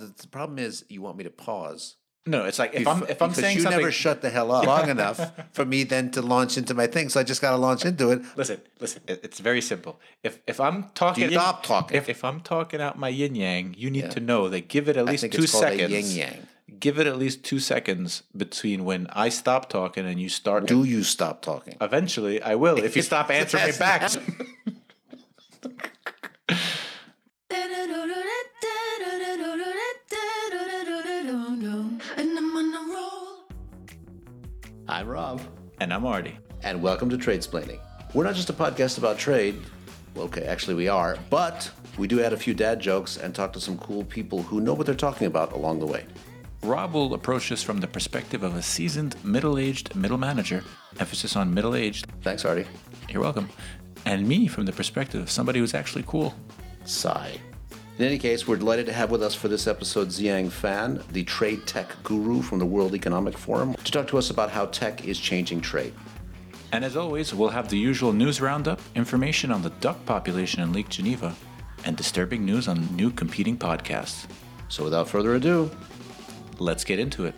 The, the problem is you want me to pause. No, it's like if I'm if I'm saying you something. never shut the hell up long enough for me then to launch into my thing. So I just got to launch into it. listen, listen. it- It's very simple. If if I'm talking, Stop talking. If if I'm talking out my yin yang, you need to know that give it at least two seconds. yin yang. Give it at least two seconds between when I stop talking and you start. Do you stop talking? Eventually, I will if you stop answering me back. I'm Rob. and I'm Artie. And welcome to Tradesplaining. We're not just a podcast about trade. Okay, actually we are, but we do add a few dad jokes and talk to some cool people who know what they're talking about along the way. Rob will approach this from the perspective of a seasoned, middle-aged middle manager. Emphasis on middle-aged. Thanks, Artie. You're welcome. And me from the perspective of somebody who's actually cool. Sigh. In any case, we're delighted to have with us for this episode Ziyang Fan, the trade tech guru from the World Economic Forum, to talk to us about how tech is changing trade. And as always, we'll have the usual news roundup, information on the duck population in Lake Geneva, and disturbing news on new competing podcasts. So without further ado, Let's get into it.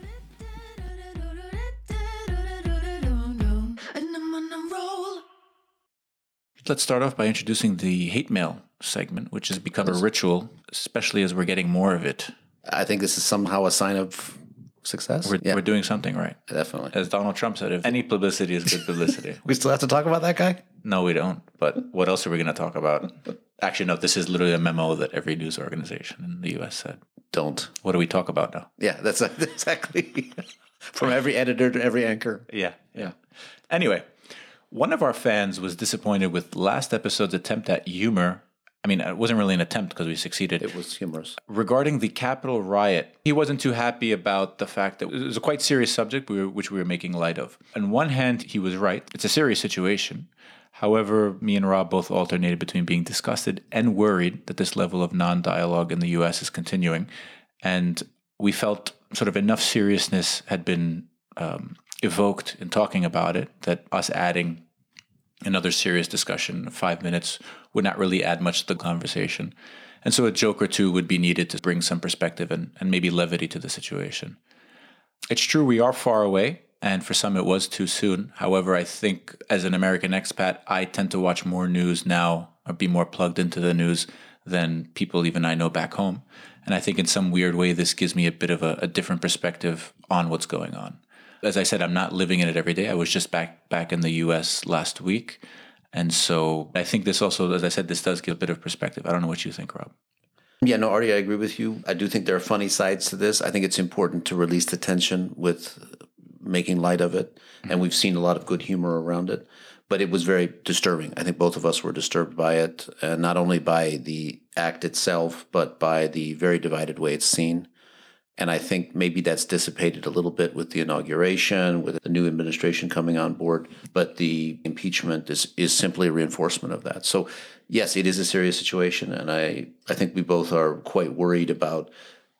Let's start off by introducing the hate mail segment, which has become a ritual, especially as we're getting more of it. I think this is somehow a sign of success. We're, yeah, we're doing something right. definitely. As Donald Trump said, if any publicity is good publicity. We still have to talk about that guy? no, we don't. But what else are we going to talk about? Actually, no, this is literally a memo that every news organization in the US said. Don't. What do we talk about now? Yeah, that's exactly from every editor to every anchor. Yeah, yeah. Anyway, one of our fans was disappointed with last episode's attempt at humor. I mean, it wasn't really an attempt because we succeeded. It was humorous. Regarding the Capitol riot, he wasn't too happy about the fact that it was a quite serious subject, we were, which we were making light of. On one hand, he was right. It's a serious situation. However, me and Rob both alternated between being disgusted and worried that this level of non dialogue in the US is continuing. And we felt sort of enough seriousness had been um, evoked in talking about it that us adding another serious discussion, five minutes, would not really add much to the conversation. And so a joke or two would be needed to bring some perspective and, and maybe levity to the situation. It's true we are far away, and for some it was too soon. However, I think as an American expat, I tend to watch more news now or be more plugged into the news than people even I know back home. And I think in some weird way, this gives me a bit of a, a different perspective on what's going on. As I said, I'm not living in it every day. I was just back back in the US last week. And so I think this also, as I said, this does give a bit of perspective. I don't know what you think, Rob. Yeah, no, Artie, I agree with you. I do think there are funny sides to this. I think it's important to release the tension with making light of it. And we've seen a lot of good humor around it. But it was very disturbing. I think both of us were disturbed by it, uh, not only by the act itself, but by the very divided way it's seen. And I think maybe that's dissipated a little bit with the inauguration, with the new administration coming on board. But the impeachment is, is simply a reinforcement of that. So, yes, it is a serious situation. And I, I think we both are quite worried about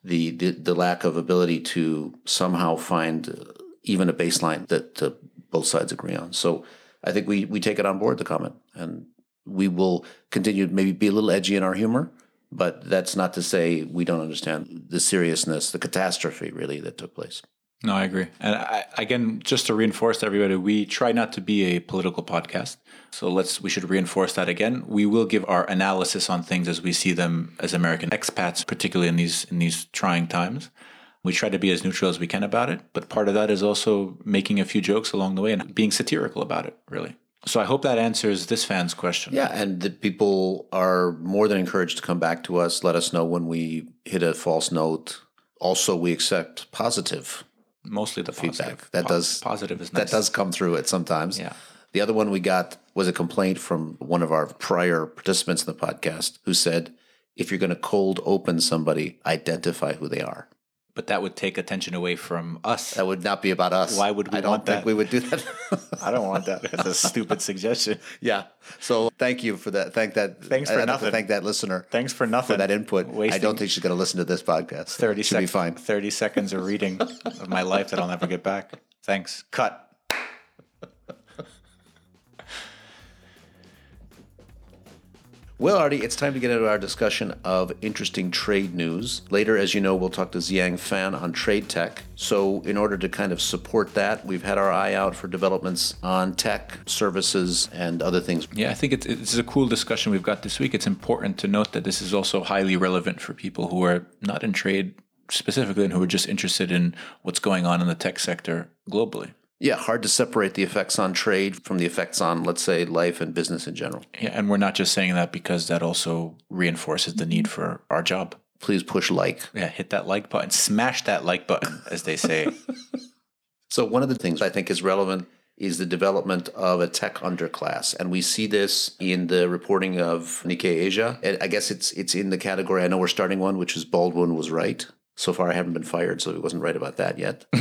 the, the, the lack of ability to somehow find uh, even a baseline that uh, both sides agree on. So I think we, we take it on board, the comment. And we will continue to maybe be a little edgy in our humor. But that's not to say we don't understand the seriousness, the catastrophe, really, that took place. No, I agree. And I, again, just to reinforce to everybody, we try not to be a political podcast. So let's we should reinforce that again. We will give our analysis on things as we see them as American expats, particularly in these in these trying times. We try to be as neutral as we can about it, but part of that is also making a few jokes along the way and being satirical about it, really. So I hope that answers this fan's question. Yeah, and that people are more than encouraged to come back to us, let us know when we hit a false note. Also, we accept positive Mostly the feedback. positive. That Po- does positive is nice. that does come through it sometimes. Yeah. The other one we got was a complaint from one of our prior participants in the podcast who said, "If you're going to cold open somebody, identify who they are." But that would take attention away from us. That would not be about us. Why would we I don't want think that? we would do that. I don't want that. That's a stupid suggestion. yeah. So thank you for that. Thank that. Thanks for to nothing. Thank that listener. Thanks for nothing. for that input. I don't think she's going to listen to this podcast. 30 Should be fine. 30 seconds of reading of my life that I'll never get back. Thanks. Cut. Well, Artie, it's time to get into our discussion of interesting trade news. Later, as you know, we'll talk to Ziyang Fan on trade tech. So, in order to kind of support that, we've had our eye out for developments on tech, services, and other things. Yeah, I think it's, it's a cool discussion we've got this week. It's important to note that this is also highly relevant for people who are not in trade specifically and who are just interested in what's going on in the tech sector globally. Yeah, hard to separate the effects on trade from the effects on, let's say, life and business in general. Yeah, and we're not just saying that because that also reinforces the need for our job. Please push like. Yeah, hit that like button, smash that like button, as they say. So, one of the things I think is relevant is the development of a tech underclass. And we see this in the reporting of Nikkei Asia. And I guess it's it's in the category, I know we're starting one, which is Baldwin was right. So far, I haven't been fired, so he wasn't right about that yet.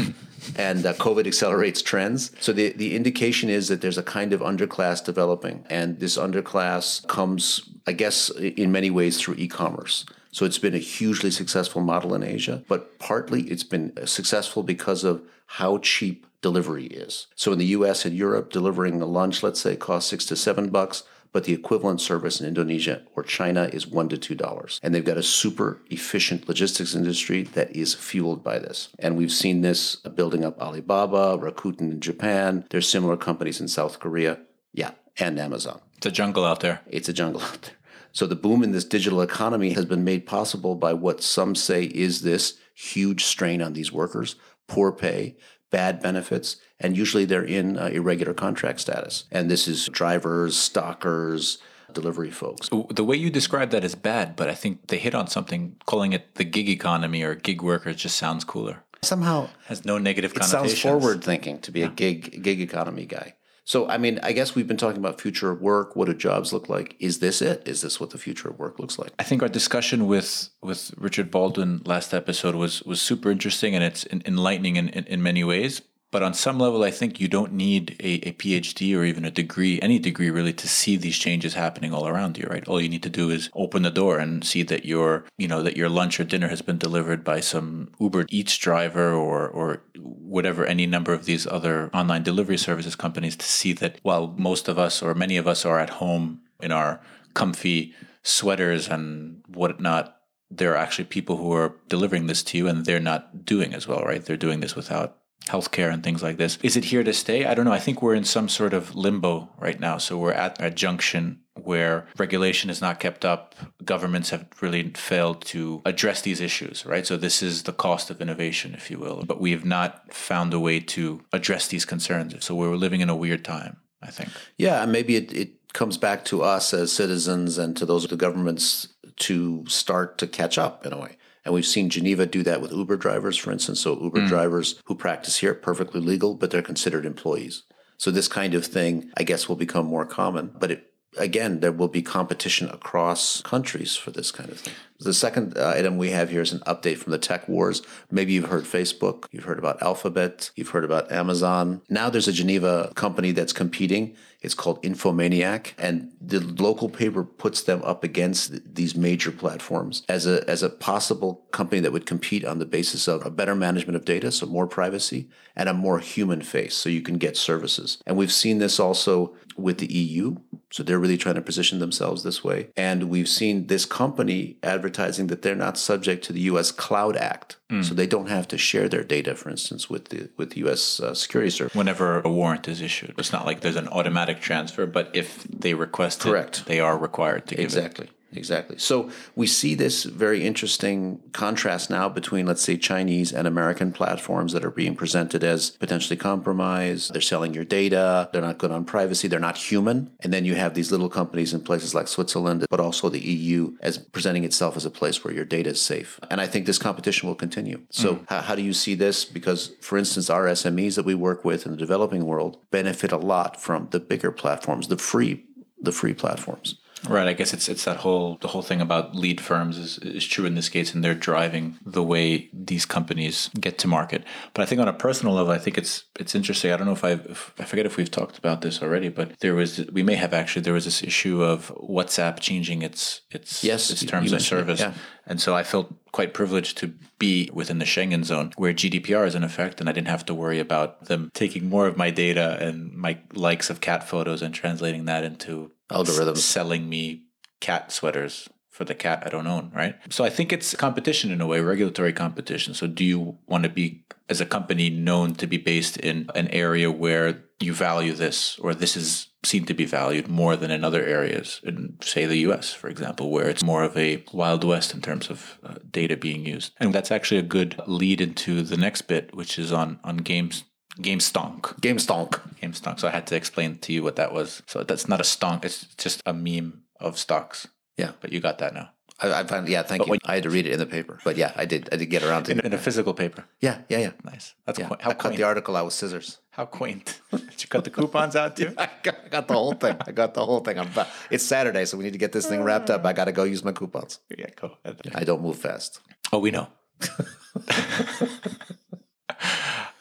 and uh, COVID accelerates trends. So the, the indication is that there's a kind of underclass developing. And this underclass comes, I guess, in many ways through e commerce. So it's been a hugely successful model in Asia, but partly it's been successful because of how cheap delivery is. So in the US and Europe, delivering a lunch, let's say, costs six to seven bucks but the equivalent service in Indonesia or China is one to two dollars. And they've got a super efficient logistics industry that is fueled by this. And we've seen this building up Alibaba, Rakuten in Japan. There's similar companies in South Korea. Yeah, and Amazon. It's a jungle out there. It's a jungle out there. So the boom in this digital economy has been made possible by what some say is this huge strain on these workers, poor pay, bad benefits, and usually they're in uh, irregular contract status. And this is drivers, stockers, delivery folks. The way you describe that is bad, but I think they hit on something. Calling it the gig economy or gig workers just sounds cooler. Somehow has no negative it sounds forward thinking to be a gig gig economy guy. So I mean, I guess we've been talking about future of work. What do jobs look like? Is this it? Is this what the future of work looks like? I think our discussion with with Richard Baldwin last episode was was super interesting and it's enlightening in, in, in many ways. But on some level, I think you don't need a, a PhD or even a degree, any degree really, to see these changes happening all around you, right? All you need to do is open the door and see that your, you know, that your lunch or dinner has been delivered by some Uber Eats driver or or whatever, any number of these other online delivery services companies to see that while most of us or many of us are at home in our comfy sweaters and whatnot, there are actually people who are delivering this to you and they're not doing as well, right? They're doing this without healthcare and things like this. Is it here to stay? I don't know. I think we're in some sort of limbo right now. So we're at a junction where regulation is not kept up. Governments have really failed to address these issues, right? So this is the cost of innovation, if you will. But we have not found a way to address these concerns. So we're living in a weird time, I think. Yeah, and maybe it, it comes back to us as citizens and to those of the governments to start to catch up in a way. And we've seen Geneva do that with Uber drivers, for instance. So Uber mm. drivers who practice here perfectly legal, but they're considered employees. So this kind of thing, I guess, will become more common. But it, again, there will be competition across countries for this kind of thing. The second uh, item we have here is an update from the tech wars. Maybe you've heard Facebook, you've heard about Alphabet, you've heard about Amazon. Now there's a Geneva company that's competing. It's called Infomaniak, and the local paper puts them up against these major platforms as a as a possible company that would compete on the basis of a better management of data, so more privacy, and a more human face, so you can get services. And we've seen this also with the EU. So they're really trying to position themselves this way. And we've seen this company advertising that they're not subject to the US Cloud Act. Mm. So they don't have to share their data, for instance, with the with the US uh, Security Service. Whenever a warrant is issued. It's not like there's an automatic transfer, but if they request Correct. it, they are required to give exactly. it. Exactly. Exactly. So we see this very interesting contrast now between, let's say, Chinese and American platforms that are being presented as potentially compromised. They're selling your data. They're not good on privacy. They're not human. And then you have these little companies in places like Switzerland, but also the EU as presenting itself as a place where your data is safe. And I think this competition will continue. So mm. how, how do you see this? Because, for instance, our SMEs that we work with in the developing world benefit a lot from the bigger platforms, the free, the free platforms. Right. I guess it's it's that whole the whole thing about lead firms is, is true in this case, and they're driving the way these companies get to market. But I think on a personal level, I think it's it's interesting. I don't know if I I forget if we've talked about this already, but there was we may have actually there was this issue of WhatsApp changing its its yes, its terms of service, yeah. and so I felt quite privileged to be within the Schengen zone where GDPR is in effect, and I didn't have to worry about them taking more of my data and my likes of cat photos and translating that into algorithms selling me cat sweaters for the cat I don't own, right? So I think it's competition in a way, regulatory competition. So do you want to be as a company known to be based in an area where you value this or this is seen to be valued more than in other areas in say the US for example where it's more of a wild west in terms of uh, data being used. And that's actually a good lead into the next bit which is on on games game stonk. Game stonk. Game stonk. So I had to explain to you what that was. So that's not a stonk, it's just a meme of stocks. Yeah. But you got that now. I, I found, yeah, thank you. when- I had to read it in the paper, but yeah, I did. I did get around to In, it. in a physical paper. Yeah, yeah, yeah. Nice. That's yeah. quaint. How I cut the article out with scissors. How quaint. Did you cut the coupons out too? I got, I got the whole thing. I got the whole thing. I'm, it's Saturday, so we need to get this thing wrapped up. I got to go use my coupons. yeah, go ahead. I don't move fast. Oh, we know.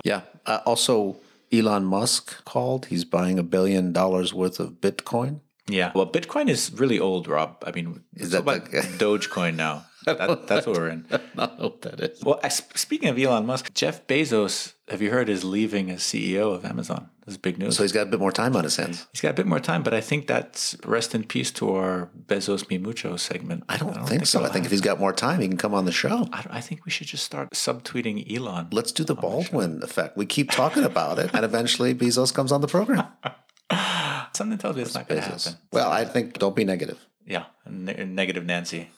Yeah. Uh, also, Elon Musk called. He's buying a billion dollars worth of Bitcoin. Yeah. Well, Bitcoin is really old, Rob. I mean, is that about like- Dogecoin now? That, that's what we're in. I don't know what that is. Well, I, speaking of Elon Musk, Jeff Bezos, have you heard, is leaving as CEO of Amazon? This is big news. So he's got a bit more time on his hands. He's got a bit more time, but I think that's rest in peace to our Bezos Me Mucho segment. I don't, think, so. I it'll think if he's got more time, he can come on the show. I, I think we should just start subtweeting Elon. Let's do the Baldwin effect. We keep talking about it, and eventually Bezos comes on the program. Something tells me it's not going to happen. Well, I think don't be negative. Yeah, ne- negative Nancy.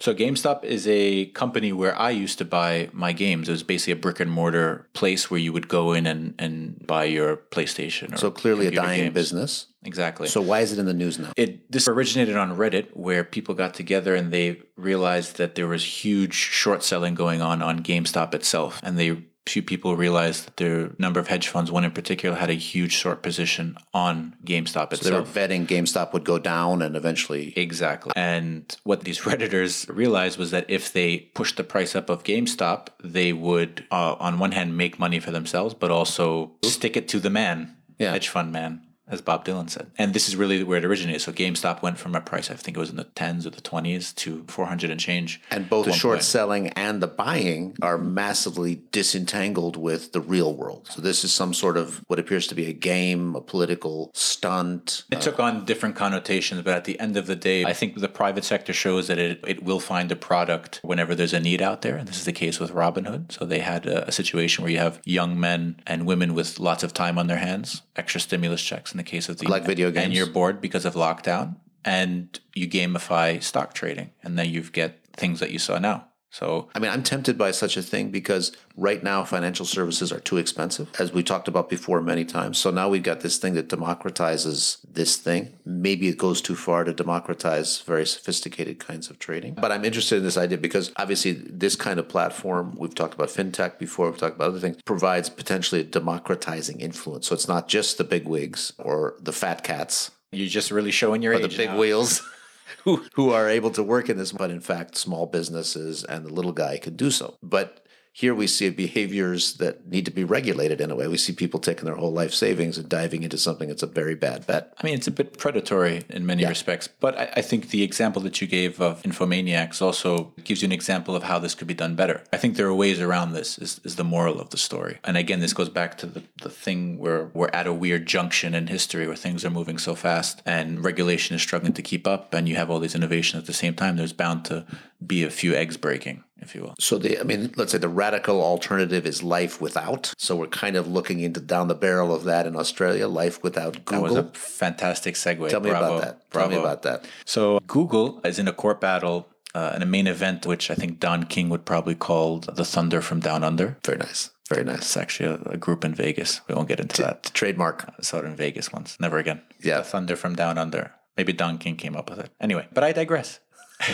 So GameStop is a company where I used to buy my games. It was basically a brick and mortar place where you would go in and, and buy your PlayStation. Or So clearly a dying games. business. Exactly. So why is it in the news now? it this originated on Reddit where people got together and they realized that there was huge short selling going on on GameStop itself and they few people realized that their number of hedge funds one in particular had a huge short position on GameStop So They were betting GameStop would go down and eventually. Exactly. And what these Redditors realized was that if they pushed the price up of GameStop, they would, uh, on one hand, make money for themselves, but also stick it to the man, Yeah. hedge fund man, as Bob Dylan said. And this is really where it originated. So GameStop went from a price, I think it was in the tens or the 20s, to 400 and change. And both the short point. selling and the buying are massively disentangled with the real world. So this is some sort of what appears to be a game, a political stunt. It took on different connotations, but at the end of the day, I think the private sector shows that it, it will find a product whenever there's a need out there. And this is the case with Robinhood. So they had a, a situation where you have young men and women with lots of time on their hands, extra stimulus checks in the case of the Like video games, And you're bored because of lockdown, and you gamify stock trading, and then you get things that you saw now. So I mean, I'm tempted by such a thing because right now financial services are too expensive, as we talked about before many times. So now we've got this thing that democratizes this thing. Maybe it goes too far to democratize very sophisticated kinds of trading. But I'm interested in this idea because obviously this kind of platform, we've talked about fintech before, we've talked about other things, provides potentially a democratizing influence. So it's not just the big wigs or the fat cats you're just really showing your or age. the big now. wheels who who are able to work in this, but in fact, small businesses and the little guy can do so. But here we see behaviors that need to be regulated in a way. We see people taking their whole life savings and diving into something that's a very bad bet. I mean, it's a bit predatory in many respects, but I, I think the example that you gave of Infomaniaks also gives you an example of how this could be done better. I think there are ways around this, is, is the moral of the story. And again, this goes back to the, the thing where we're at a weird junction in history where things are moving so fast and regulation is struggling to keep up, and you have all these innovations at the same time. There's bound to be a few eggs breaking, if you will. So the I mean, let's say the radical alternative is life without. So we're kind of looking into down the barrel of that in Australia, life without That Google. was a fantastic segue. Tell me Bravo. about that. Tell me about that. So Google is in a court battle uh, in a main event, which I think Don King would probably call the Thunder from Down Under. Very nice. Very nice. It's actually a, a group in Vegas. We won't get into that. Trademark. I saw it in Vegas once. Never again. Yeah. The Thunder from Down Under. Maybe Don King came up with it. Anyway, but I digress.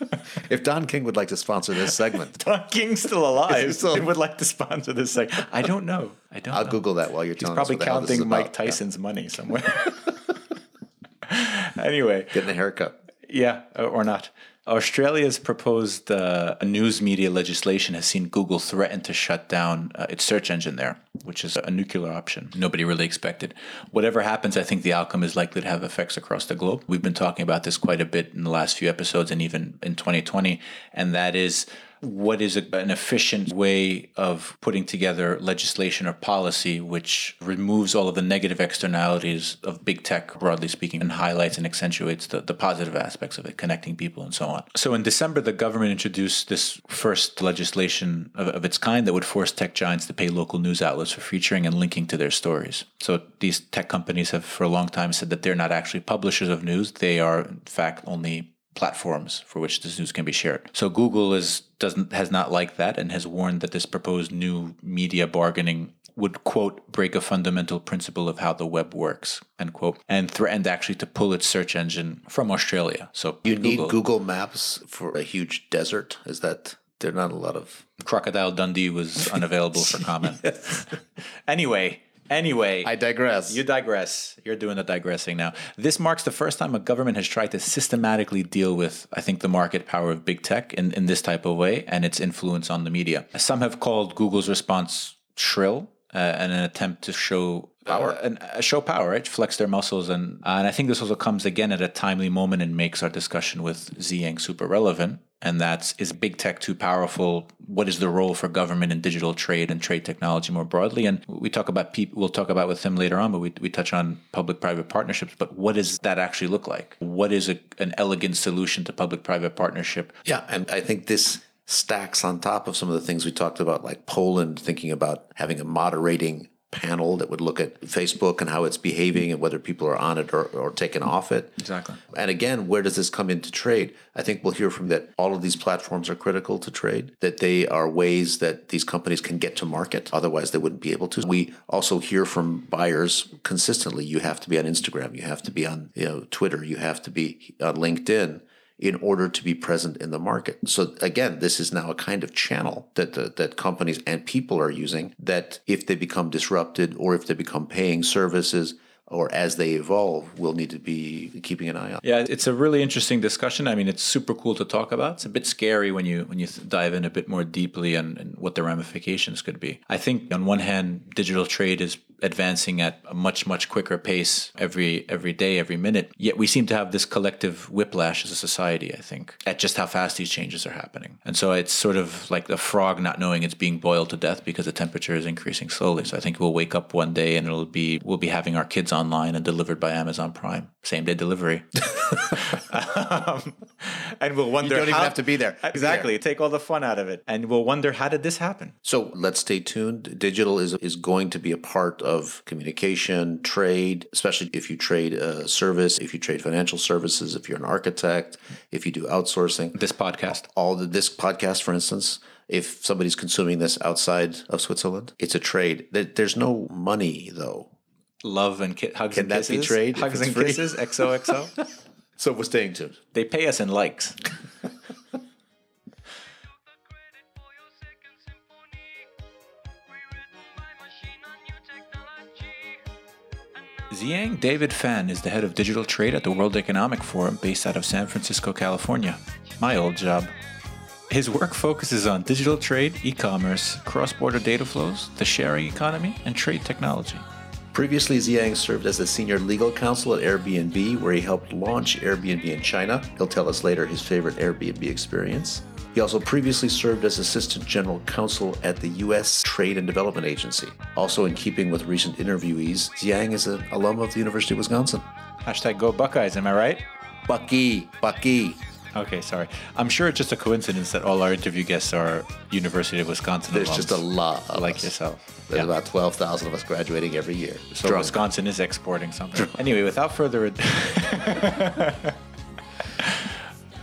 If Don King would like to sponsor this segment, Don King's still alive. He still- He would like to sponsor this segment. I don't know. I don't I'll know. Google that while you're He's telling probably us what the hell this is counting Mike about. Yeah. Tyson's money somewhere. anyway, Getting a haircut. Yeah, or not. Australia's proposed uh, news media legislation has seen Google threaten to shut down uh, its search engine there, which is a nuclear option. Nobody really expected. Whatever happens, I think the outcome is likely to have effects across the globe. We've been talking about this quite a bit in the last few episodes and even in 2020, and that is what is a, an efficient way of putting together legislation or policy which removes all of the negative externalities of big tech, broadly speaking, and highlights and accentuates the, the positive aspects of it, connecting people and so on. So in December, the government introduced this first legislation of, of its kind that would force tech giants to pay local news outlets for featuring and linking to their stories. So these tech companies have for a long time said that they're not actually publishers of news. They are, in fact, only platforms for which this news can be shared. So Google is doesn't has not liked that and has warned that this proposed new media bargaining would quote break a fundamental principle of how the web works end quote and threatened actually to pull its search engine from Australia. So You need Google Maps for a huge desert. Is that there are not a lot of Crocodile Dundee was unavailable for comment. anyway, anyway, I digress. You digress. You're doing the digressing now. This marks the first time a government has tried to systematically deal with, I think, the market power of big tech in, in this type of way and its influence on the media. Some have called Google's response shrill uh, and an attempt to show power, uh, and uh, show power, right? Flex their muscles, and uh, and I think this also comes again at a timely moment and makes our discussion with Ziyang super relevant. And that's is big tech too powerful? What is the role for government in digital trade and trade technology more broadly? And we talk about people. We'll talk about with him later on, but we we touch on public-private partnerships. But what does that actually look like? What is a, an elegant solution to public-private partnership? Yeah, and I think this stacks on top of some of the things we talked about, like Poland thinking about having a moderating panel that would look at Facebook and how it's behaving and whether people are on it or, or taken off it. Exactly. And again, where does this come into trade? I think we'll hear from that all of these platforms are critical to trade, that they are ways that these companies can get to market. Otherwise, they wouldn't be able to. We also hear from buyers consistently you have to be on Instagram, you have to be on you know, Twitter, you have to be on LinkedIn in order to be present in the market. So again, this is now a kind of channel that that, companies and people are using that if they become disrupted or if they become paying services or as they evolve, we'll need to be keeping an eye on. Yeah, it's a really interesting discussion. I mean, it's super cool to talk about. It's a bit scary when you when you dive in a bit more deeply and, and what the ramifications could be. I think on one hand, digital trade is advancing at a much much quicker pace every every day every minute yet we seem to have this collective whiplash as a society i think at just how fast these changes are happening and so it's sort of like the frog not knowing it's being boiled to death because the temperature is increasing slowly so i think we'll wake up one day and it'll be we'll be having our kids online and delivered by amazon prime same day delivery um, and we'll wonder You don't even how- have to be there. exactly take all the fun out of it and we'll wonder how did this happen So let's stay tuned. Digital is is going to be a part of communication, trade, especially if you trade a service, if you trade financial services, if you're an architect, if you do outsourcing. this podcast All the this podcast, for instance, if somebody's consuming this outside of Switzerland, it's a trade. There's no money though. Love and ki- hugs Can and that kisses be trade if hugs it's and free? kisses xoxo So we're staying tuned. They pay us in likes. Ziyang David Fan is the head of digital trade at the World Economic Forum based out of San Francisco, California. My old job. His work focuses on digital trade, e commerce, cross border data flows, the sharing economy, and trade technology. Previously, Ziyang served as a senior legal counsel at Airbnb, where he helped launch Airbnb in China. He'll tell us later his favorite Airbnb experience. He also previously served as assistant general counsel at the U.S. Trade and Development Agency. Also, in keeping with recent interviewees, Ziyang is an alum of the University of Wisconsin. Hashtag go Buckeyes, am I right? Bucky, Bucky. Okay, sorry. I'm sure it's just a coincidence that all our interview guests are University of Wisconsin There's alums, just a lot like us. yourself. There's Yeah. about 12,000 of us graduating every year. So Drunk. Wisconsin is exporting something. anyway, without further ado.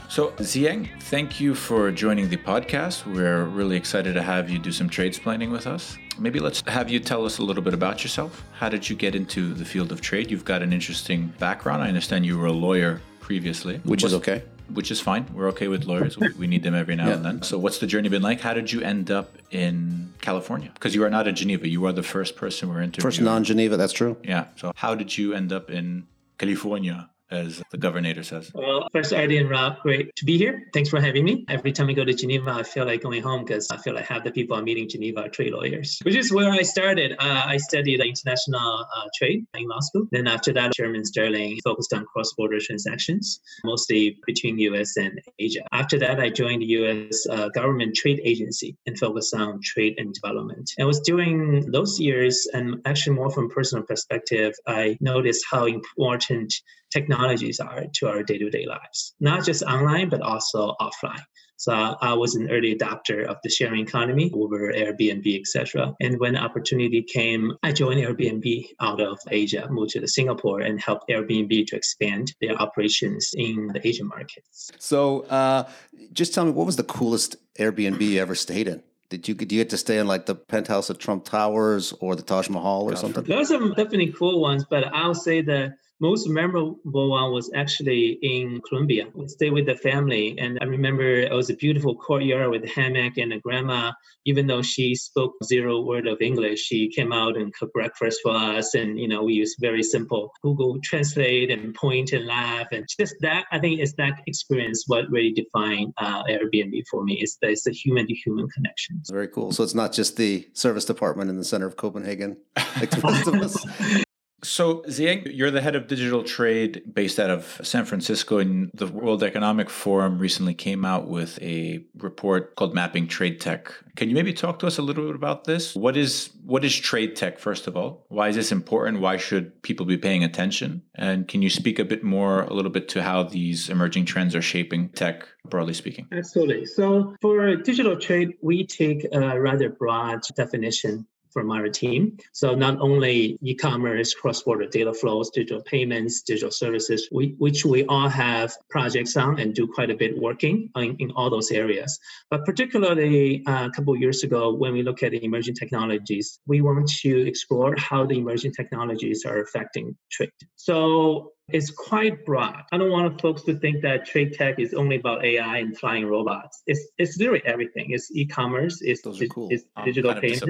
so, Ziyang, thank you for joining the podcast. We're really excited to have you do some trade planning with us. Maybe let's have you tell us a little bit about yourself. How did you get into the field of trade? You've got an interesting background. I understand you were a lawyer previously, Which is okay. Which is fine. We're okay with lawyers. We, we need them every now and then. So, what's the journey been like? How did you end up in California? Because you are not in Geneva. You are the first person we're interviewing. First non Geneva, that's true. Yeah. So how did you end up in California as the governor says. Well, first, Eddie and Rob, great to be here. Thanks for having me. Every time I go to Geneva, I feel like going home because I feel like half the people I'm meeting in Geneva are trade lawyers, which is where I started. Uh, I studied international uh, trade in law school. Then after that, German Sterling focused on cross-border transactions, mostly between U.S. and Asia. After that, I joined the U.S. Uh, government trade agency and focused on trade and development. And was during those years, and actually more from personal perspective, I noticed how important technologies are to our day-to-day lives, not just online, but also offline. So I was an early adopter of the sharing economy over Airbnb, etc. And when opportunity came, I joined Airbnb out of Asia, moved to Singapore, and helped Airbnb to expand their operations in the Asian markets. So, uh, just tell me, what was the coolest Airbnb you ever stayed in? Did you, did you get to stay in like the penthouse of Trump Towers or the Taj Mahal or something? There are some definitely cool ones, but I'll say the most memorable one was actually in Colombia. We stayed with the family, and I remember it was a beautiful courtyard with a hammock and a grandma. Even though she spoke zero word of English, she came out and cooked breakfast for us. And you know, we used very simple Google Translate and point and laugh, and just that. I think it's that experience what really defined uh, Airbnb for me. Is that it's a human to human connection. Very cool. So it's not just the service department in the center of Copenhagen, like the rest of us. So, Ziyang, you're the head of digital trade based out of San Francisco, and the World Economic Forum recently came out with a report called Mapping Trade Tech. Can you maybe talk to us a little bit about this? What is what is trade tech, first of all? Why is this important? Why should people be paying attention? And can you speak a bit more, a little bit, to how these emerging trends are shaping tech, broadly speaking? Absolutely. So, for digital trade, we take a rather broad definition from our team. So not only e-commerce, cross-border data flows, digital payments, digital services, we, which we all have projects on and do quite a bit working in, in all those areas. But particularly uh, a couple years ago, when we look at emerging technologies, we want to explore how the emerging technologies are affecting trade. So it's quite broad. I don't want folks to think that trade tech is only about AI and flying robots. It's it's literally everything. It's e-commerce. It's, cool. it's digital payments.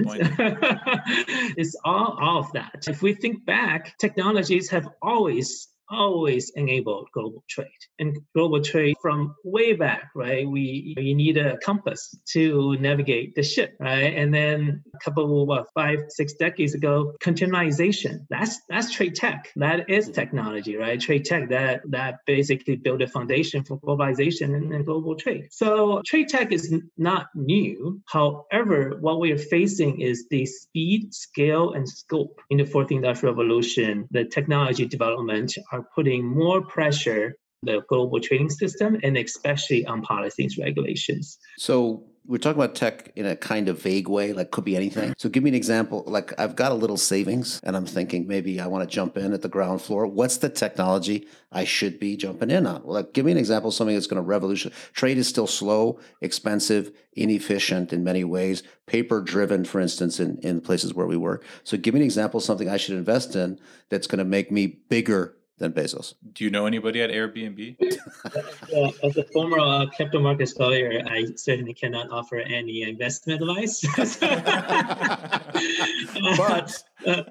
it's all, all of that. If we think back, technologies have always always enabled global trade. And global trade from way back, right? We you need a compass to navigate the ship, right? And then a couple what five, six decades ago, containerization. That's that's trade tech. That is technology, right? Trade tech that that basically built a foundation for globalization and, and global trade. So trade tech is not new. However, what we are facing is the speed, scale, and scope in the fourth industrial revolution, the technology development are putting more pressure the global trading system and especially on policies regulations. So we're talking about tech in a kind of vague way, like could be anything. So give me an example. Like I've got a little savings and I'm thinking maybe I want to jump in at the ground floor. What's the technology I should be jumping in on? Well, like give me an example of something that's going to revolutionize. Trade is still slow, expensive, inefficient in many ways, paper driven, for instance, in, in places where we work. So give me an example of something I should invest in that's going to make me bigger than Bezos. Do you know anybody at Airbnb? uh, as a former uh, capital markets lawyer, I certainly cannot offer any investment advice. but uh,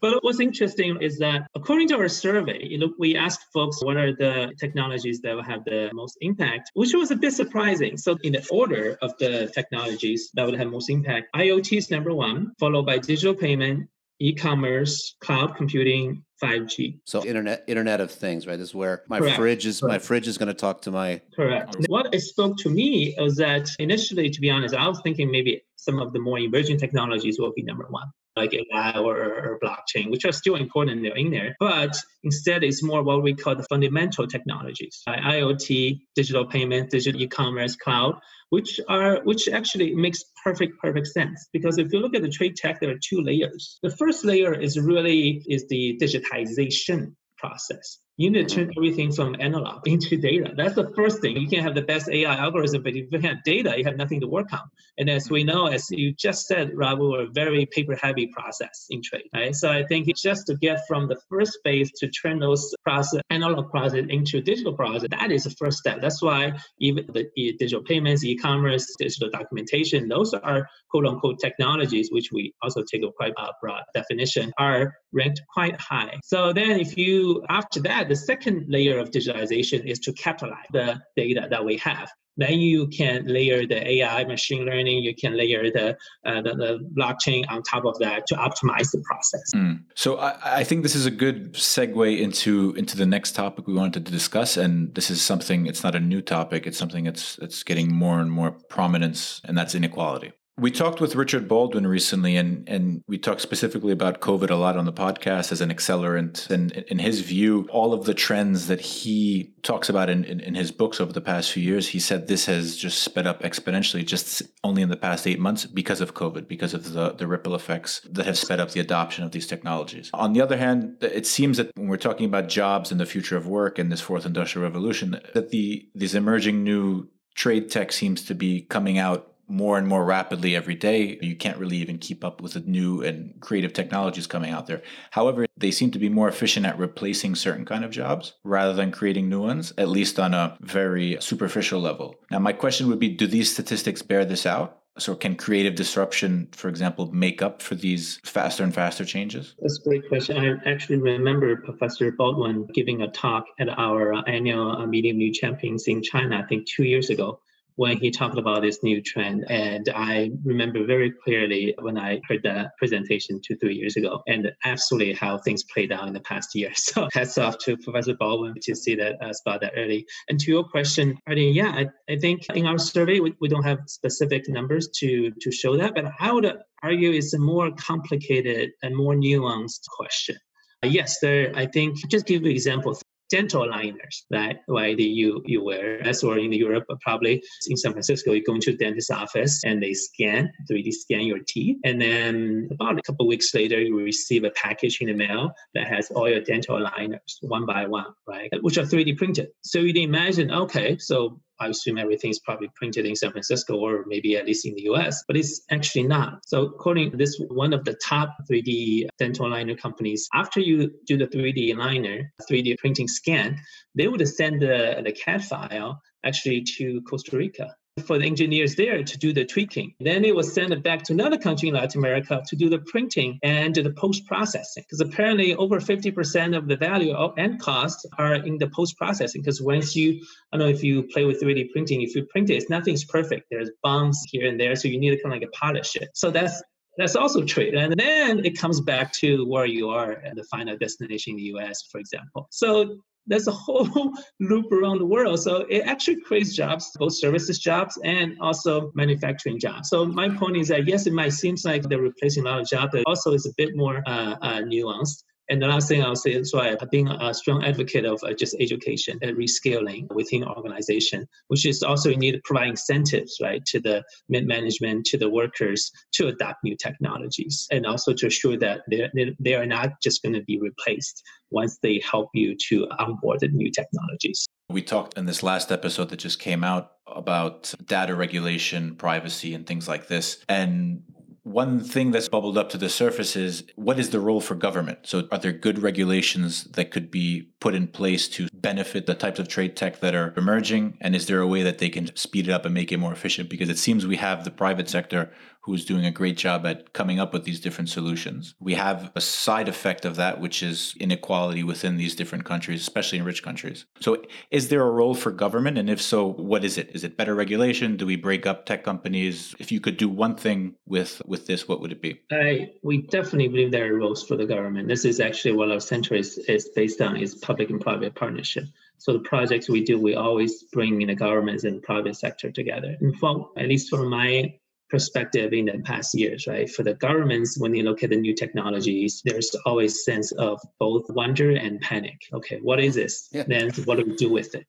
but what's interesting is that according to our survey, you know, we asked folks what are the technologies that will have the most impact, which was a bit surprising. So in the order of the technologies that would have most impact, IoT is number one, followed by digital payment, e-commerce, cloud computing, 5G. So internet internet of things, right? This is where my Correct. fridge is Correct. my fridge is going to talk to my Correct. What it spoke to me was that initially, to be honest, I was thinking maybe some of the more emerging technologies will be number one, like AI or, or blockchain, which are still important. They're in there, but instead, it's more what we call the fundamental technologies, like IoT, digital payment, digital e-commerce, cloud, which are which actually makes perfect perfect sense because if you look at the trade tech, there are two layers. The first layer is really is the digitization process. You need to turn everything from analog into data. That's the first thing. You can have the best AI algorithm, but if you have data, you have nothing to work on. And as we know, as you just said, Rob, we're a very paper-heavy process in trade, right? So I think it's just to get from the first phase to turn those process, analog process into digital process, that is the first step. That's why even the digital payments, e-commerce, digital documentation, those are quote-unquote technologies, which we also take a quite broad definition, are ranked quite high. So then if you, after that, the second layer of digitalization is to capitalize the data that we have. Then you can layer the AI, machine learning. You can layer the uh, the, the, blockchain on top of that to optimize the process. Mm. So I, I, think this is a good segue into into the next topic we wanted to discuss, and this is something. It's not a new topic. It's something that's that's getting more and more prominence, and that's inequality. We talked with Richard Baldwin recently, and, and we talked specifically about COVID a lot on the podcast as an accelerant. And in his view, all of the trends that he talks about in, in, in, his books over the past few years, he said this has just sped up exponentially just only in the past eight months because of COVID, because of the, the ripple effects that have sped up the adoption of these technologies. On the other hand, it seems that when we're talking about jobs and the future of work and this fourth industrial revolution, that the these emerging new trade tech seems to be coming out more and more rapidly every day. You can't really even keep up with the new and creative technologies coming out there. However, they seem to be more efficient at replacing certain kind of jobs rather than creating new ones, at least on a very superficial level. Now, my question would be do these statistics bear this out? So, can creative disruption, for example, make up for these faster and faster changes? That's a great question. I actually remember Professor Baldwin giving a talk at our uh, annual uh, Meeting New Champions in China, I think two years ago when he talked about this new trend. And I remember very clearly when I heard that presentation two, three years ago, and absolutely how things played out in the past year. So hats off to Professor Baldwin to see that uh, spot that early. And to your question, Arden, yeah, I, I think in our survey, we, we don't have specific numbers to, to show that, but I would argue it's a more complicated and more nuanced question. Yes, there. I think just give you examples dental aligners, right? Right, you you wear as or in Europe, probably in San Francisco, you go into the dentist office and they scan 3D scan your teeth, and then about a couple weeks later, you receive a package in the mail that has all your dental aligners one by one, right? Which are 3D printed. So you imagine, okay, so I assume everything is probably printed in San Francisco or maybe at least in the US, but it's actually not. So according to this, one of the top 3D dental aligner companies, after you do the 3D aligner, 3D printing scan, they would send the, the CAD file actually to Costa Rica for the engineers there to do the tweaking. Then it was sent back to another country in Latin America to do the printing and the post processing. Because apparently over 50% of the value and cost are in the post processing. Because once you, I don't know if you play with 3D printing, if you print it, nothing's perfect. There's bumps here and there. So you need to kind of like polish it. So that's that's also trade. And then it comes back to where you are at the final destination in the US, for example. So there's a whole loop around the world. So it actually creates jobs, both services jobs and also manufacturing jobs. So my point is that yes, it might seem like they're replacing a lot of jobs, but also it's a bit more uh, uh, nuanced. And the last thing I'll say is I've been a strong advocate of uh, just education and reskilling within organization, which is also you need to provide incentives, right, to the mid management, to the workers to adopt new technologies, and also to assure that they they are not just going to be replaced once they help you to onboard the new technologies. We talked in this last episode that just came out about data regulation, privacy, and things like this. And one thing that's bubbled up to the surface is what is the role for government? So, are there good regulations that could be put in place to benefit the types of trade tech that are emerging? And is there a way that they can speed it up and make it more efficient? Because it seems we have the private sector who's doing a great job at coming up with these different solutions. We have a side effect of that, which is inequality within these different countries, especially in rich countries. So, is there a role for government? And if so, what is it? Is it better regulation? Do we break up tech companies? If you could do one thing with with this, what would it be? I we definitely believe there are roles for the government. This is actually what our center is, is based on is public and private partnership. So the projects we do, we always bring in the governments and private sector together. And from at least from my perspective in the past years, right? For the governments, when they look at the new technologies, there's always sense of both wonder and panic. Okay, what is this? Yeah. Then what do we do with it?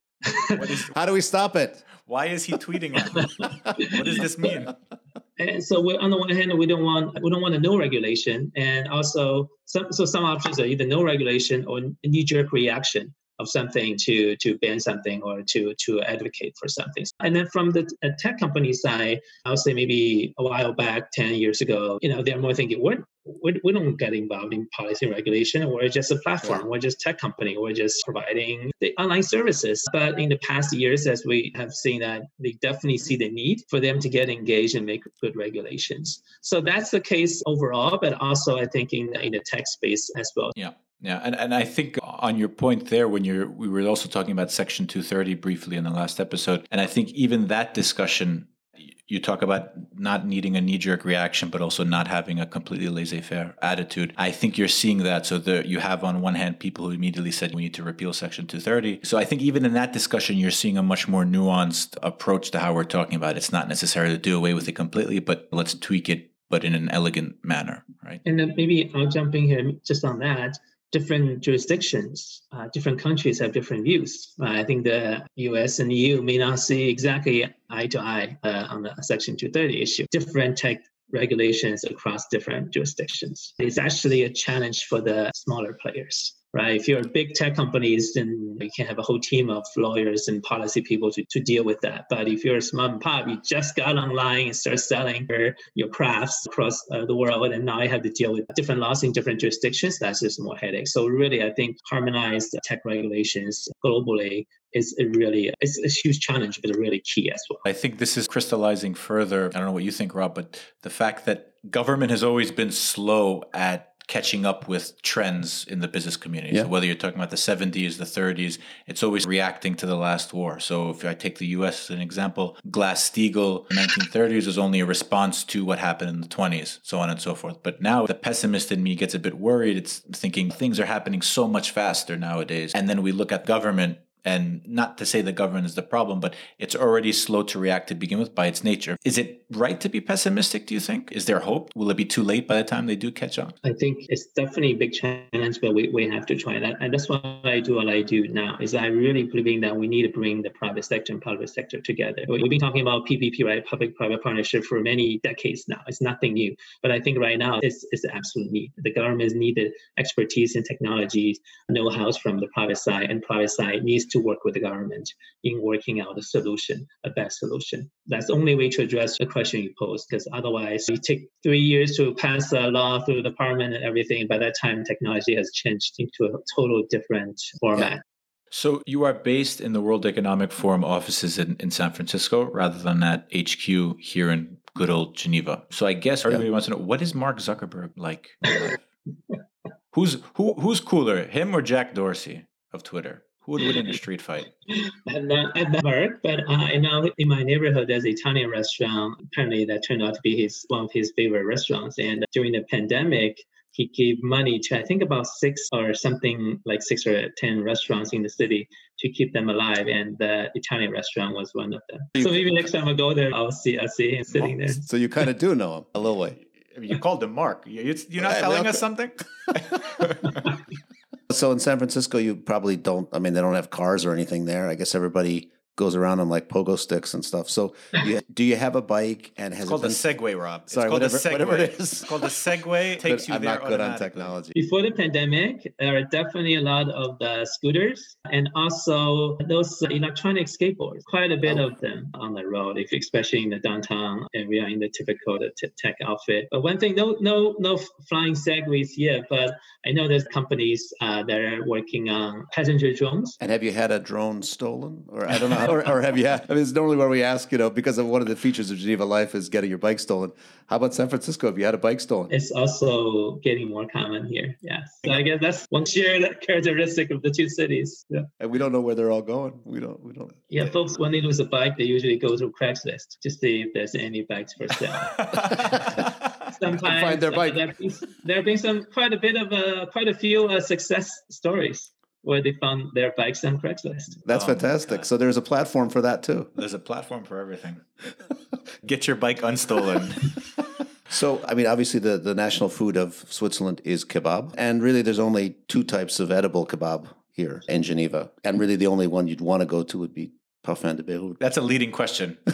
is, How do we stop it? Why is he tweeting what does this mean? And so on the one hand, we don't want we don't want a no regulation, and also some so some options are either no regulation or knee jerk reaction of something to to ban something or to to advocate for something. And then from the tech company side, I would say maybe a while back, ten years ago, you know, they're more thinking, what we, we don't get involved in policy and regulation. We're just a platform. We're just tech company. We're just providing the online services. But in the past years, as we have seen that they definitely see the need for them to get engaged and make good regulations. So that's the case overall, but also I think in, in the tech space as well. Yeah. Yeah, and, and I think on your point there, when you're we were also talking about Section 230 briefly in the last episode, and I think even that discussion, you talk about not needing a knee jerk reaction, but also not having a completely laissez faire attitude. I think you're seeing that. So you have on one hand people who immediately said we need to repeal Section 230. So I think even in that discussion, you're seeing a much more nuanced approach to how we're talking about it. It's not necessarily to do away with it completely, but let's tweak it, but in an elegant manner, right? And then maybe uh, I'll jump in here just on that different jurisdictions, uh, different countries have different views. Uh, I think the US and EU may not see exactly eye to eye uh, on the Section 230 issue. Different tech regulations across different jurisdictions. It's actually a challenge for the smaller players right? If you're a big tech companies, then you can have a whole team of lawyers and policy people to, to deal with that. But if you're a small and pop, you just got online and start selling your, your crafts across uh, the world, and now you have to deal with different laws in different jurisdictions. That's just more headache. So really, I think harmonized tech regulations globally is a really it's a huge challenge, but really key as well. I think this is crystallizing further. I don't know what you think, Rob, but the fact that government has always been slow at catching up with trends in the business community. Yeah. So whether you're talking about the 70s, the 30s, it's always reacting to the last war. So if I take the US as an example, Glass-Steagall in the 1930s was only a response to what happened in the 20s, so on and so forth. But now the pessimist in me gets a bit worried. It's thinking things are happening so much faster nowadays. And then we look at government and not to say the government is the problem, but it's already slow to react to begin with by its nature. Is it right to be pessimistic, do you think? Is there hope? Will it be too late by the time they do catch on? I think it's definitely a big challenge, but we, we have to try that. And that's what I do, what I do now, is I really believing that we need to bring the private sector and public sector together. We've been talking about PPP, right? Public-private partnership for many decades now. It's nothing new. But I think right now it's, it's absolute need. The government needed expertise in technologies, know-hows from the private side, and private side needs to work with the government in working out a solution, a best solution. That's the only way to address the question you pose, because otherwise you take three years to pass a law through the parliament and everything. By that time, technology has changed into a total different format. Yeah. So you are based in the World Economic Forum offices in, in San Francisco rather than at HQ here in good old Geneva. So I guess everybody yeah. wants to know what is Mark Zuckerberg like? who's who who's cooler, him or Jack Dorsey of Twitter? Who would win in a street fight? At the, at the work, but uh, I know in my neighborhood there's an Italian restaurant. Apparently, that turned out to be his one of his favorite restaurants. And during the pandemic, he gave money to I think about six or something like six or ten restaurants in the city to keep them alive, and the Italian restaurant was one of them. So maybe next time I go there, I'll see I'll see him sitting there. So you kind of do know him a little way. You called him Mark. You're not telling us something. So in San Francisco, you probably don't. I mean, they don't have cars or anything there. I guess everybody goes around on like pogo sticks and stuff. So, you, do you have a bike? And has it's called it been... the Segway, Rob. It's Sorry, called whatever, Segway. whatever it is. It's called the Segway. Takes you I'm there. not good on technology. Before the pandemic, there are definitely a lot of the scooters and also those electronic skateboards. Quite a bit oh. of them on the road, if especially in the downtown area in the typical tech outfit. But one thing, no, no, no flying segways yet. But I know there's companies uh, that are working on passenger drones. And have you had a drone stolen, or I don't know, or, or have you had? I mean, it's normally where we ask, you know, because of one of the features of Geneva Life is getting your bike stolen. How about San Francisco? Have you had a bike stolen? It's also getting more common here. Yeah. So I guess that's one shared characteristic of the two cities. Yeah. And we don't know where they're all going. We don't. We don't. Yeah, folks, when they lose a bike, they usually go through Craigslist to see if there's any bikes for sale. Sometimes find their bike. Uh, there have been some quite a bit of uh, quite a few uh, success stories where they found their bikes on Craigslist. That's oh fantastic. So there's a platform for that too. There's a platform for everything. Get your bike unstolen. So, I mean, obviously, the, the national food of Switzerland is kebab. And really, there's only two types of edible kebab here in Geneva. And really, the only one you'd want to go to would be Parfum de Beirut. That's a leading question.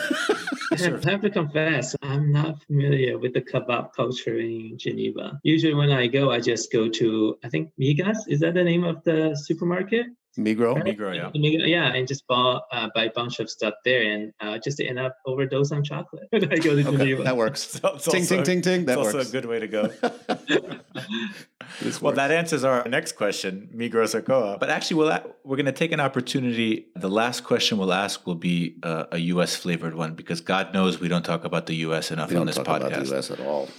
I have to confess, I'm not familiar with the kebab culture in Geneva. Usually, when I go, I just go to, I think Migas. Is that the name of the supermarket? Migros. Migros, yeah. yeah, and just bought uh, buy a bunch of stuff there, and uh, just end up overdose on chocolate. I go to okay, that works. So, ting, also, ting, ting, ting. That works. also a good way to go. well, that answers our next question, Migros or Coop. But actually, we'll, we're going to take an opportunity. The last question we'll ask will be uh, a U.S. flavored one because God knows we don't talk about the U.S. enough we on this talk podcast. About the U.S. at all.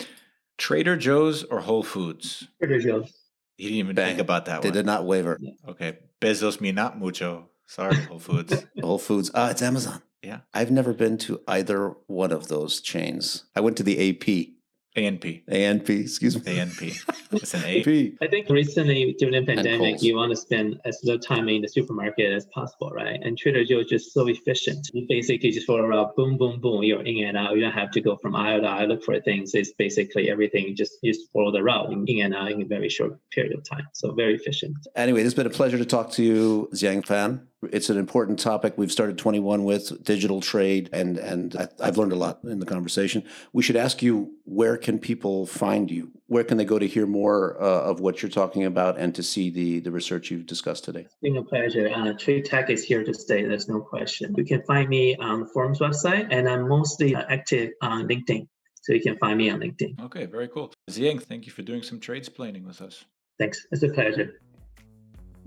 Trader Joe's or Whole Foods? Trader Joe's. You didn't even Bang. think about that They one. did not waver. Okay. Bezos me not mucho. Sorry, Whole Foods. Whole Foods. Ah, it's Amazon. Yeah. I've never been to either one of those chains. I went to the AP. ANP. ANP, excuse me. ANP. It's an A. AP. I think recently during the pandemic, you want to spend as little time in the supermarket as possible, right? And Trader Joe is just so efficient. You basically just follow around, boom, boom, boom, you're in and out. You don't have to go from aisle to aisle look for things. It's basically everything. You just you just follow the route in in and out in a very short period of time. So very efficient. Anyway, it's been a pleasure to talk to you, Ziyang Fan. It's an important topic we've started 21 with digital trade, and and I, I've learned a lot in the conversation. We should ask you where can people find you? Where can they go to hear more uh, of what you're talking about and to see the the research you've discussed today? It's been a pleasure. Uh, Trade Tech is here to stay. There's no question. You can find me on the forums website, and I'm mostly uh, active on LinkedIn. So you can find me on LinkedIn. Okay, very cool. Ziyang, thank you for doing some Tradesplaining with us. Thanks. It's a pleasure.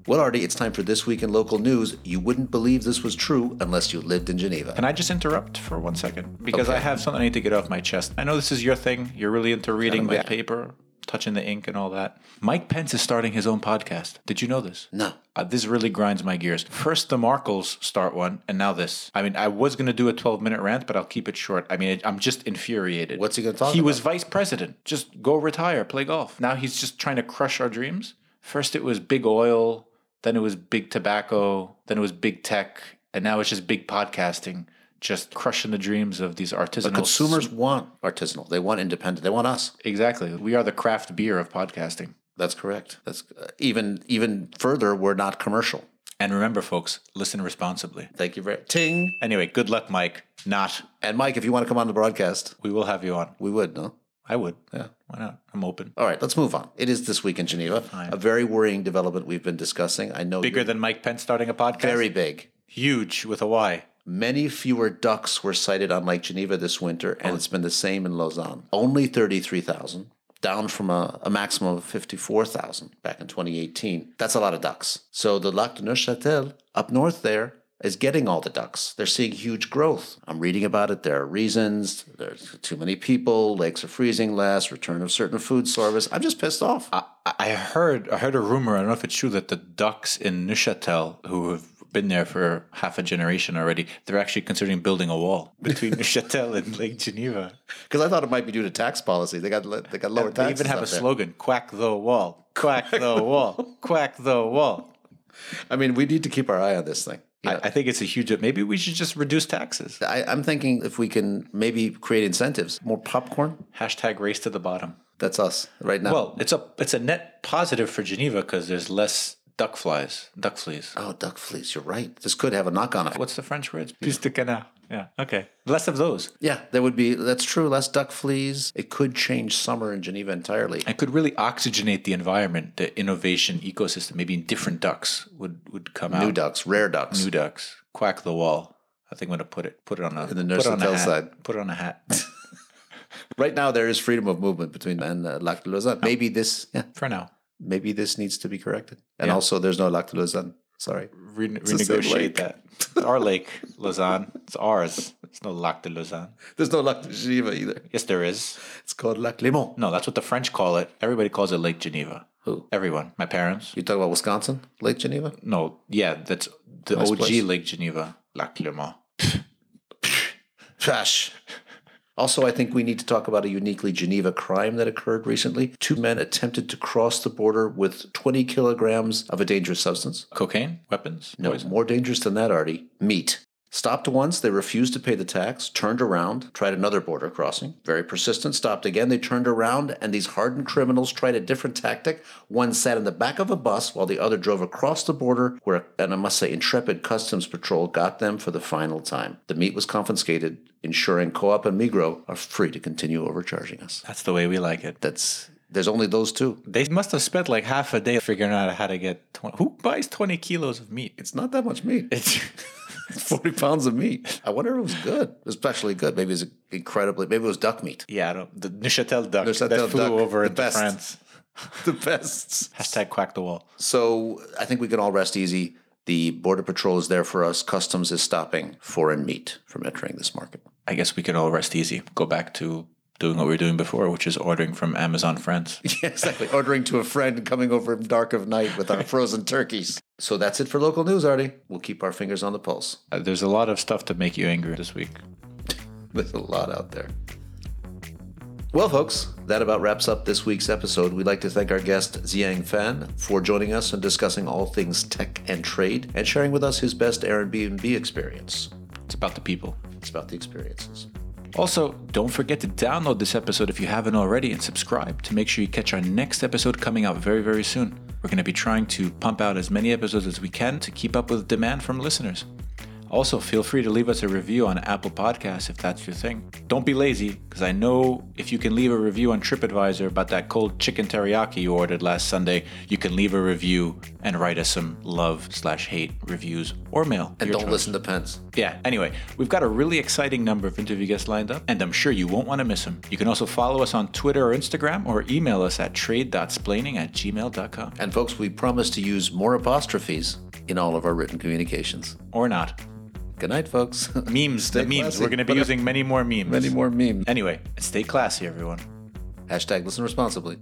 Well, Artie, it's time for this week in local news. You wouldn't believe this was true unless you lived in Geneva. Can I just interrupt for one second? Because I have something I need to get off my chest. I know this is your thing. You're really into reading the my- paper, touching the ink, and all that. Mike Pence is starting his own podcast. Did you know this? No. Uh, this really grinds my gears. First, the Markles start one, and now this. I mean, I was going to do a 12 minute rant, but I'll keep it short. I mean, I'm just infuriated. What's he gonna talk about? He was vice president. Just go retire, play golf. Now he's just trying to crush our dreams. First, it was big oil, then it was big tobacco, then it was big tech, and now it's just big podcasting, just crushing the dreams of these artisanal But consumers want artisanal. They want independent. They want us. Exactly. We are the craft beer of podcasting. That's correct. That's uh, even even further. We're not commercial. And remember, folks, listen responsibly. Thank you very ting. Anyway, good luck, Mike. Not. And Mike, if you want to come on the broadcast, We will have you on. we would. No. I would. Yeah. Why not? I'm open. All right, let's move on. It is this week in Geneva. A very worrying development we've been discussing. I know Bigger than Mike Pence starting a podcast? very big. huge with a Y. Many fewer ducks were sighted on Lake Geneva this winter, Oh. and it's been the same in Lausanne. Only 33,000, down from a, a maximum of 54,000 back in 2018. That's a lot of ducks. So the Lac de Neuchâtel up north there is getting all the ducks. They're seeing huge growth. I'm reading about it. There are reasons. There's too many people. Lakes are freezing less. Return of certain food service. I'm just pissed off. I, I heard I heard a rumor, I don't know if it's true, that the ducks in Neuchâtel, who have been there for half a generation already, they're actually considering building a wall between Neuchâtel and Lake Geneva. Because I thought it might be due to tax policy. They got they got lower They taxes. They even have a there. slogan, quack the wall, quack the wall, quack the wall. I mean, we need to keep our eye on this thing. You know? I, I think it's a huge, maybe we should just reduce taxes. I, I'm thinking if we can maybe create incentives, more popcorn. Hashtag race to the bottom. That's us right now. Well, it's a it's a net positive for Geneva because there's less duck flies, duck fleas. oh, duck fleas. You're right. This could have a knock-on effect. What's the French word? Piste de canard. Yeah. Okay. Less of those. Yeah, there would be. That's true. Less duck fleas. It could change summer in Geneva entirely. It could really oxygenate the environment, the innovation ecosystem. Maybe different ducks would would come out. New ducks, rare ducks. New ducks. Quack the wall. I think I'm gonna put it put it on a In the put it on a Neuchâtel side. Put it on a hat. Right now, there is freedom of movement between and uh, Lac de Lausanne. Maybe this. Yeah, For now. Maybe this needs to be corrected. And Yeah. also, there's no Lac de Lausanne. Sorry. Re- renegotiate that. It's our lake, Lausanne. It's ours. It's no Lac de Lausanne. There's no Lac de Geneva either. Yes, there is. It's called Lac Léman. No, that's what the French call it. Everybody calls it Lake Geneva. Who? Everyone. My parents. You talk about Wisconsin, Lake Geneva? No, yeah, that's the Nice OG place. Lake Geneva, Lac Léman. Trash. Also, I think we need to talk about a uniquely Geneva crime that occurred recently. Two men attempted to cross the border with 20 kilograms of a dangerous substance. Cocaine, weapons, No, poison. more dangerous than that, Artie. Meat. Stopped once, they refused to pay the tax, turned around, tried another border crossing. Very persistent, stopped again, they turned around, and these hardened criminals tried a different tactic. One sat in the back of a bus while the other drove across the border, where, and I must say, intrepid customs patrol got them for the final time. The meat was confiscated, ensuring Co-op and Migro are free to continue overcharging us. That's the way we like it. That's there's only those two. They must have spent like half a day figuring out how to get 20. Who buys 20 kilos of meat? It's not that much meat. It's 40 pounds of meat. I wonder if it was good, especially good. Maybe it was incredibly, maybe it was duck meat. yeah, I don't, the Neuchâtel duck Neuchâtel that flew duck, over the best. France. The best. Hashtag quack the wall. So I think we can all rest easy. The Border Patrol is there for us. Customs is stopping foreign meat from entering this market. I guess we can all rest easy. Go back to doing what we were doing before, which is ordering from Amazon Friends. Yeah, exactly. Ordering to a friend and coming over in dark of night with our frozen turkeys. So that's it for local news, Artie. We'll keep our fingers on the pulse. Uh, there's a lot of stuff to make you angry this week. There's a lot out there. Well, folks, that about wraps up this week's episode. We'd like to thank our guest, Ziyang Fan, for joining us and discussing all things tech and trade and sharing with us his best Airbnb experience. It's about the people. It's about the experiences. Also, don't forget to download this episode if you haven't already and subscribe to make sure you catch our next episode coming out very, very soon. We're going to be trying to pump out as many episodes as we can to keep up with demand from listeners. Also, feel free to leave us a review on Apple Podcasts if that's your thing. Don't be lazy, because I know if you can leave a review on TripAdvisor about that cold chicken teriyaki you ordered last Sunday, you can leave a review and write us some love slash hate reviews or mail. And don't choice. listen to Pence. Yeah, anyway, we've got a really exciting number of interview guests lined up, and I'm sure you won't want to miss them. You can also follow us on Twitter or Instagram or email us at trade.splaining at gmail.com. And folks, we promise to use more apostrophes in all of our written communications. Or not. Good night, folks. Memes, Stay the memes. classy. We're going to be But- using many more memes. Many more memes. Anyway, stay classy, everyone. Hashtag listen responsibly.